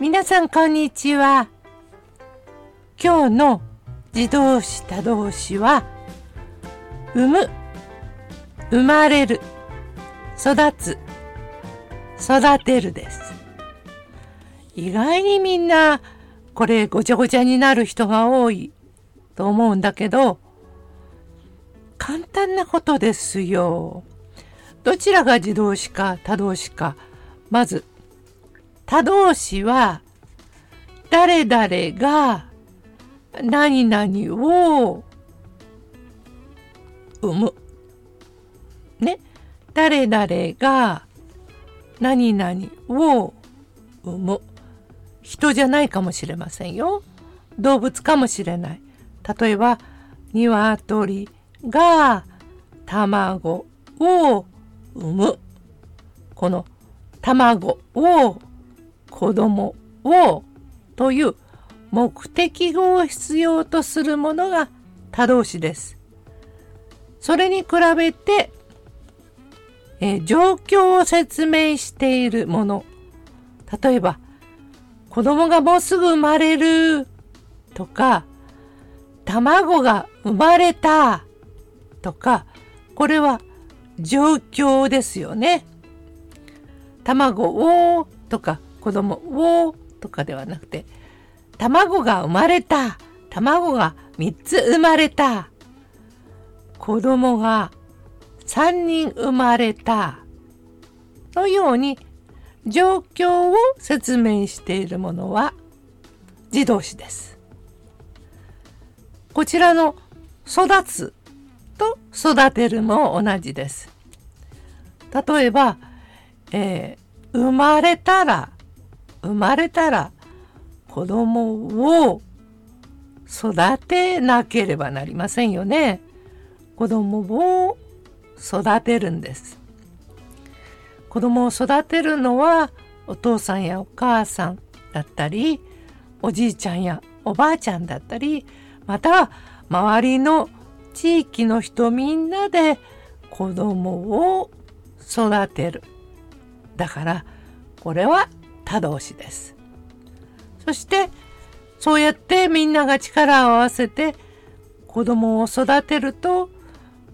皆さんこんにちは。今日の自動詞他動詞は、産む、生まれる、育つ、育てるです。意外にみんなこれごちゃごちゃになる人が多いと思うんだけど、簡単なことですよ。どちらが自動詞か他動詞か。まず、他動詞は、誰々が何々を生む。ね。誰々が何々を生む。人じゃないかもしれませんよ。動物かもしれない。例えば、鶏が卵を産む。この卵を子供をという目的語を必要とするものが他動詞です。それに比べて、え状況を説明しているもの。例えば、子供がもうすぐ生まれるとか、卵が生まれたとか、これは状況ですよね。卵をとか子供をとかではなくて、卵が生まれた。卵が3つ生まれた。子供が3人生まれた。のように状況を説明しているものは自動詞です。こちらの育つと育てるも同じです。例えば、えー、生まれたら、生まれたら子供を育てなければなりませんよね。子供を育てるんです。子供を育てるのはお父さんやお母さんだったりおじいちゃんやおばあちゃんだったりまた周りの地域の人みんなで子供を育てる。だからこれは他動詞です。そしてそうやってみんなが力を合わせて子供を育てると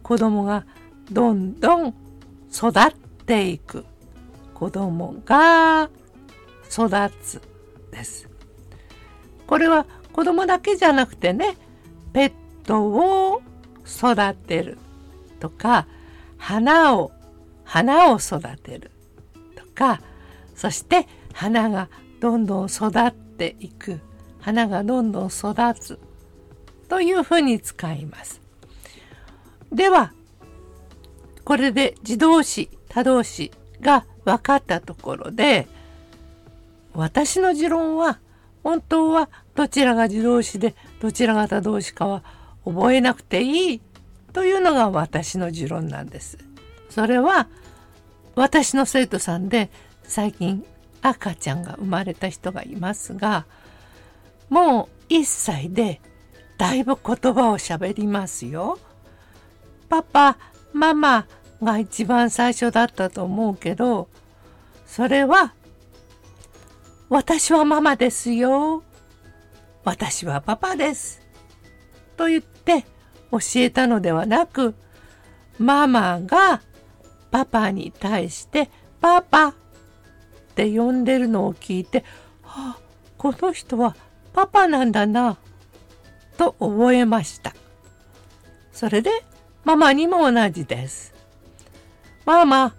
子供がどんどん育っていく子供が育つです。これは子供だけじゃなくてねペットを育てるとか花を花を育てるとかそして花がどんどん育っていく花がどんどん育つというふうに使います。ではこれで自動詞他動詞が分かったところで私の持論は本当はどちらが自動詞でどちらが他動詞かは覚えなくていいというのが私の持論なんです。それは私の生徒さんで最近赤ちゃんが生まれた人がいますがもう1歳でだいぶ言葉をしゃべりますよ。パパ、ママが一番最初だったと思うけどそれは私はママですよ。私はパパです。と言って教えたのではなく、ママがパパに対してパパって呼んでるのを聞いて、はあ、この人はパパなんだな、と覚えました。それでママにも同じです。ママ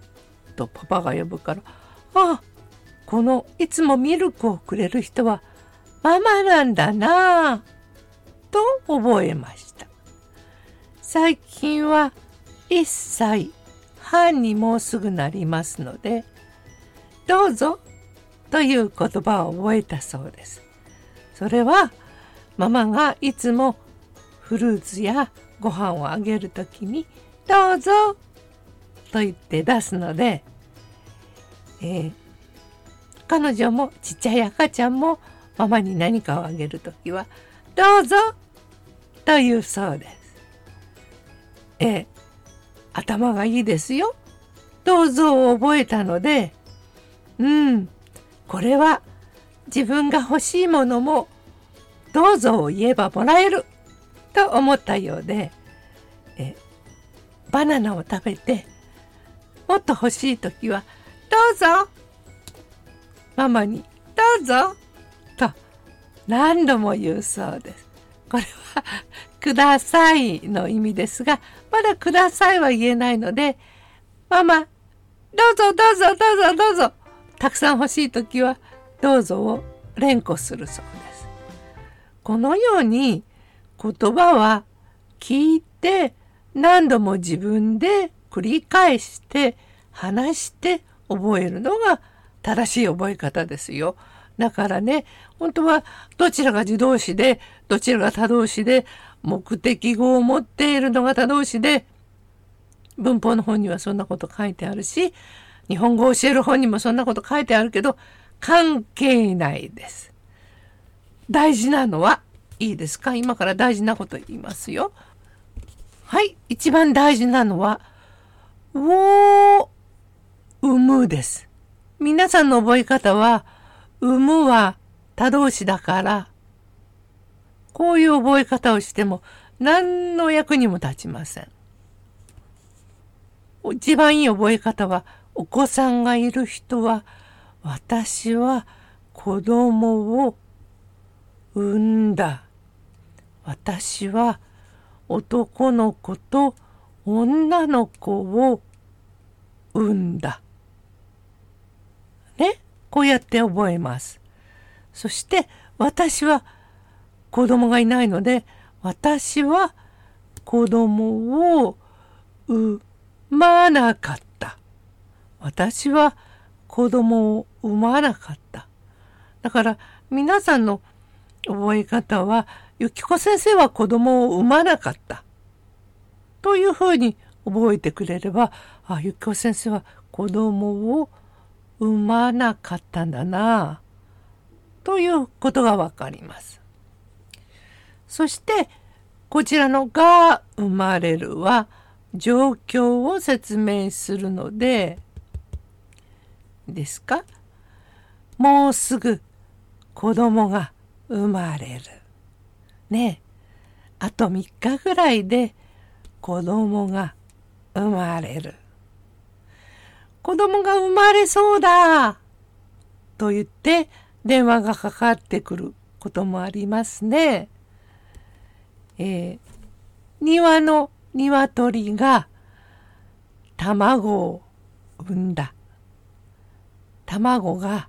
とパパが呼ぶから、あ、このいつもミルクをくれる人はママなんだなと覚えました。最近は1歳半にもうすぐなりますので、どうぞという言葉を覚えたそうです。それはママがいつもフルーツやご飯をあげるときにどうぞと言って出すので、えー、彼女もちっちゃい赤ちゃんもママに何かをあげるときはどうぞというそうです。ええ、頭がいいですよ。どうぞを覚えたので、うん、これは自分が欲しいものもどうぞを言えばもらえると思ったようでえバナナを食べてもっと欲しい時は「どうぞ!」ママに「どうぞ!」と何度も言うそうです。これは「ください」の意味ですがまだ「ください」は言えないので「ママどうぞどうぞどうぞどうぞ」たくさん欲しい時は「どうぞ」を連呼するそうです。このように言葉は聞いて何度も自分で繰り返して話して覚えるのが正しい覚え方ですよ。だからね、本当はどちらが自動詞で、どちらが他動詞で、目的語を持っているのが他動詞で、文法の本にはそんなこと書いてあるし、日本語を教える本にもそんなこと書いてあるけど、関係ないです。大事なのは、いいですか？今から大事なこと言いますよ。はい、一番大事なのは、を産むです。皆さんの覚え方は、産むは他動詞だから、こういう覚え方をしても何の役にも立ちません。一番いい覚え方は、お子さんがいる人は、私は子供を産んだ。私は男の子と女の子を産んだ。ね、こうやって覚えます。そして私は子供がいないので私は子供を産まなかった。私は子供を産まなかった。だから皆さんの覚え方は、ゆきこ先生は子供を産まなかった。というふうに覚えてくれれば、あ、ゆきこ先生は子供を産まなかったんだな、ということがわかります。そして、こちらのが生まれるは、状況を説明するので、ですか？もうすぐ子供が生まれる。ねえあと3日ぐらいで子供が生まれる。子供が生まれそうだと言って電話がかかってくることもありますね。えー、庭の鶏が卵を産んだ。卵が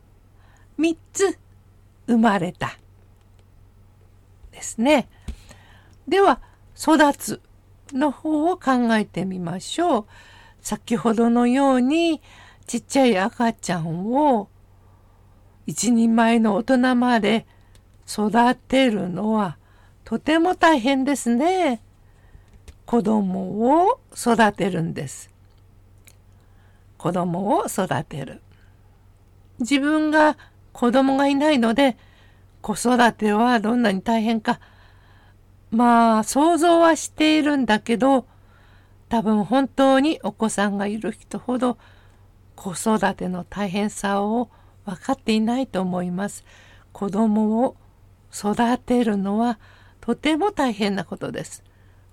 3つ生まれた。ですね。では、育つの方を考えてみましょう。先ほどのようにちっちゃい赤ちゃんを一人前の大人まで育てるのはとても大変ですね。子供を育てるんです。子供を育てる。自分が子供がいないので子育てはどんなに大変かまあ想像はしているんだけど多分本当にお子さんがいる人ほど子育ての大変さを分かっていないと思います。子供を育てるのはとても大変なことです。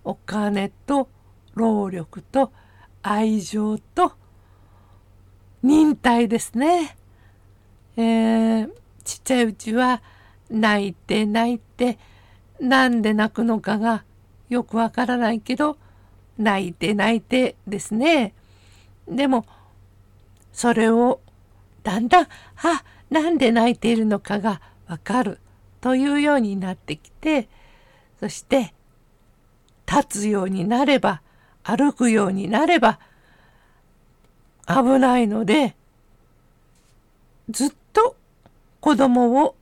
お金と労力と愛情と忍耐ですね。えー、ちっちゃいうちは泣いて泣いてなんで泣くのかがよくわからないけど泣いて泣いてですね。でもそれをだんだんあなんで泣いているのかがわかるというようになってきてそして立つようになれば歩くようになれば危ないのでずっと子供を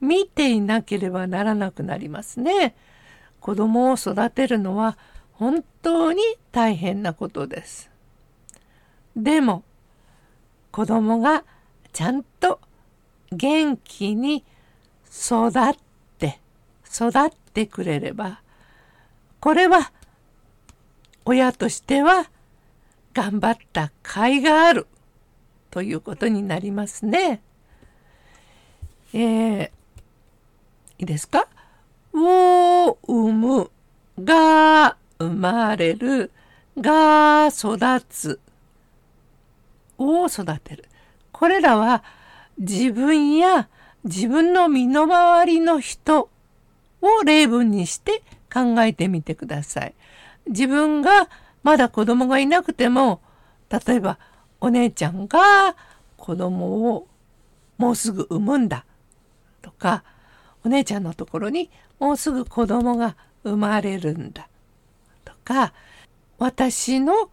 見ていなければならなくなりますね。子供を育てるのは本当に大変なことです。でも子供がちゃんと元気に育って育ってくれればこれは親としては頑張った甲斐があるということになりますね。えー、いいですか？を産む、が生まれる、が育つ、を育てる。これらは自分や自分の身の回りの人を例文にして考えてみてください。自分がまだ子供がいなくても、例えばお姉ちゃんが子供をもうすぐ産むんだとか、お姉ちゃんのところにもうすぐ子供が生まれるんだとか、私の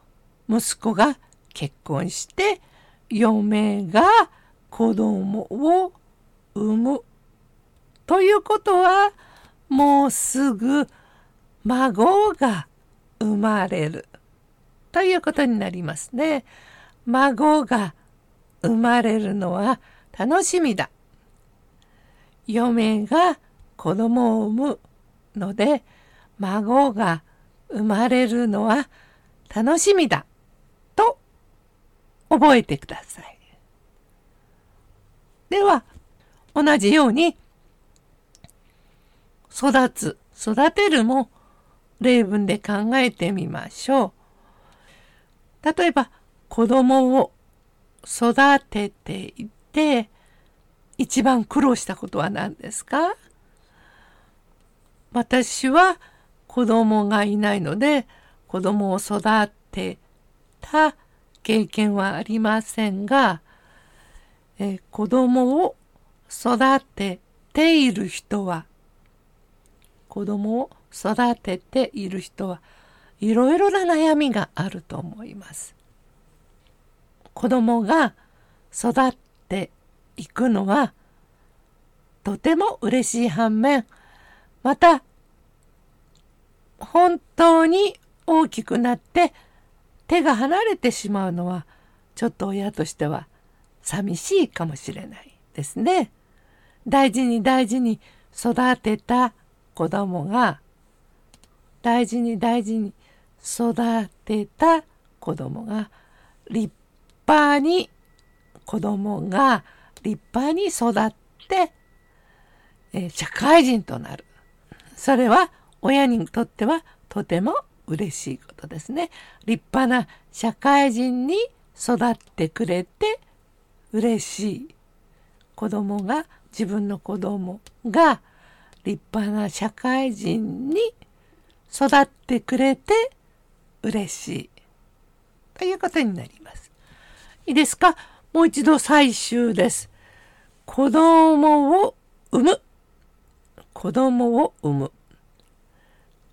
息子が結婚して嫁が子供を産むということはもうすぐ孫が生まれるということになりますね。孫が生まれるのは楽しみだ。嫁が子供を産むので孫が生まれるのは楽しみだと覚えてください。では同じように育つ、育てるも例文で考えてみましょう。例えば子供を育てていて一番苦労したことは何ですか？私は子供がいないので子供を育てた経験はありませんが、え子供を育てている人は子供を育てている人はいろいろな悩みがあると思います。子供が育っていくのはとても嬉しい反面また本当に大きくなって手が離れてしまうのはちょっと親としては寂しいかもしれないですね。大事に大事に育てた子供が大事に大事に育てた子供が立派に子供が立派に育って、え社会人となる。それは親にとってはとても嬉しいことですね。立派な社会人に育ってくれて嬉しい。子供が自分の子供が立派な社会人に育ってくれて嬉しい。ということになります。いいですか？もう一度最終です。子供を産む。子供を産む。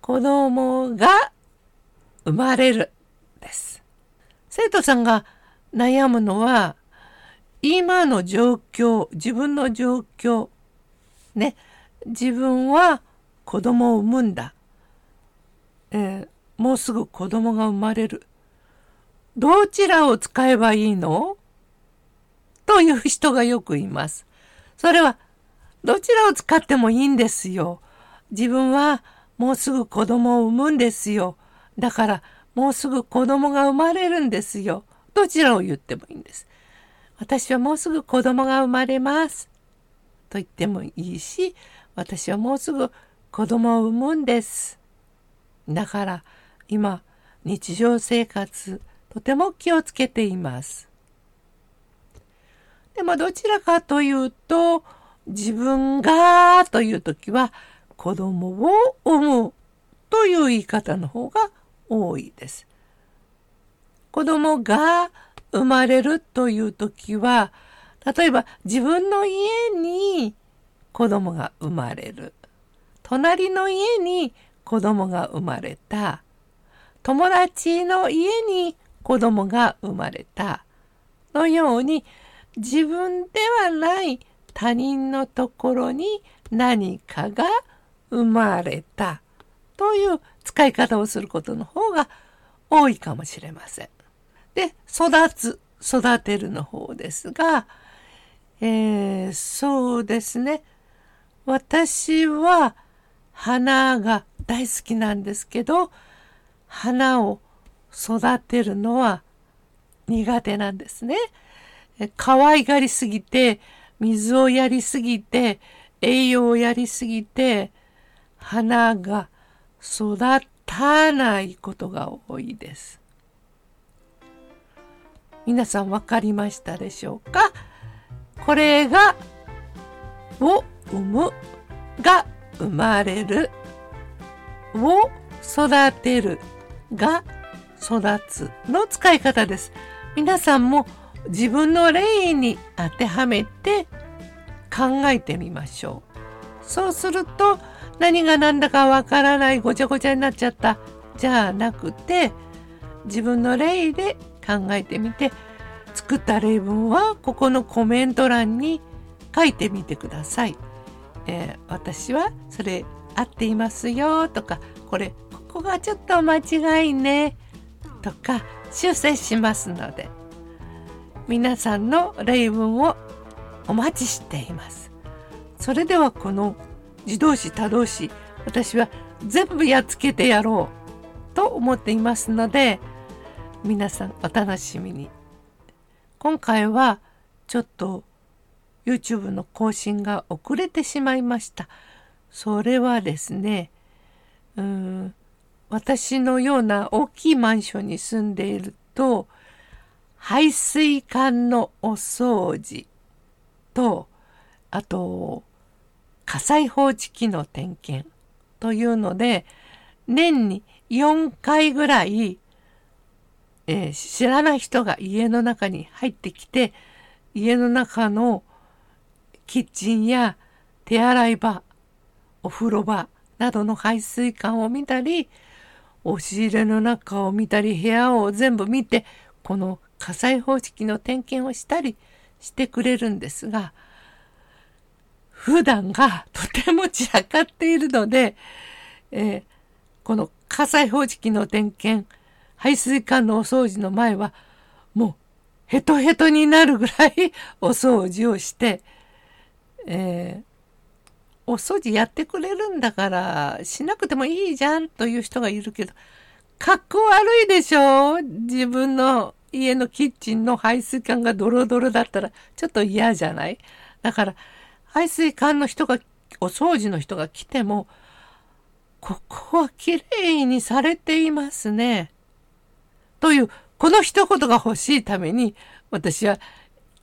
子供が生まれるです。生徒さんが悩むのは今の状況、自分の状況、ね、自分は子供を産むんだ。えー、もうすぐ子供が生まれる。どちらを使えばいいの？という人がよくいます。それはどちらを使ってもいいんですよ。自分はもうすぐ子供を産むんですよ。だからもうすぐ子供が生まれるんですよ。どちらを言ってもいいんです。私はもうすぐ子供が生まれます。と言ってもいいし、私はもうすぐ子供を産むんです。だから今日常生活とても気をつけています。でもどちらかというと自分がという時は子供を産むという言い方の方が多いです。子供が生まれるという時は例えば自分の家に子供が生まれる。隣の家に子供が生まれた。友達の家に子供が生まれた。のように自分ではない他人のところに何かが生まれたという使い方をすることの方が多いかもしれません。で、育つ、育てるの方ですが、えー、そうですね。私は花が大好きなんですけど、花を育てるのは苦手なんですね。可愛がりすぎて水をやりすぎて栄養をやりすぎて花が育たないことが多いです。皆さん分かりましたでしょうか？これがを産むが生まれるを育てるが育つの使い方です。皆さんも自分の例に当てはめて考えてみましょう。そうすると何が何だかわからないごちゃごちゃになっちゃったじゃなくて自分の例で考えてみて作った例文はここのコメント欄に書いてみてください。えー、私はそれ合っていますよとかこれここがちょっと間違いねとか修正しますので皆さんの例文をお待ちしています。それではこの自動詞他動詞私は全部やっつけてやろうと思っていますので皆さんお楽しみに。今回はちょっと YouTube の更新が遅れてしまいました。それはですね、うん私のような大きいマンションに住んでいると排水管のお掃除とあと火災報知器の点検というので年に4回ぐらい、えー、知らない人が家の中に入ってきて家の中のキッチンや手洗い場お風呂場などの排水管を見たり押し入れの中を見たり部屋を全部見てこの火災報知器の点検をしたりしてくれるんですが普段がとても散らかっているので、えー、この火災報知器の点検排水管のお掃除の前はもうヘトヘトになるぐらいお掃除をして、えー、お掃除やってくれるんだからしなくてもいいじゃんという人がいるけどかっこ悪いでしょ自分の家のキッチンの排水管がドロドロだったらちょっと嫌じゃない？だから排水管の人がお掃除の人が来てもここはきれいにされていますね。というこの一言が欲しいために私は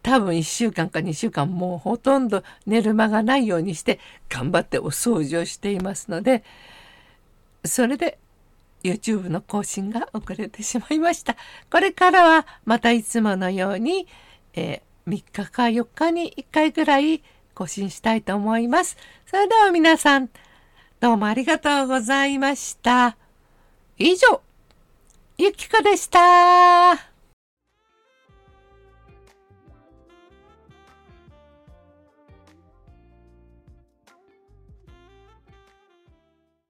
多分1週間か2週間もうほとんど寝る間がないようにして頑張ってお掃除をしていますのでそれで YouTube の更新が遅れてしまいました。これからはまたいつものように、えー、3日か4日に1回ぐらい更新したいと思います。それでは皆さんどうもありがとうございました。以上、ゆきこでした。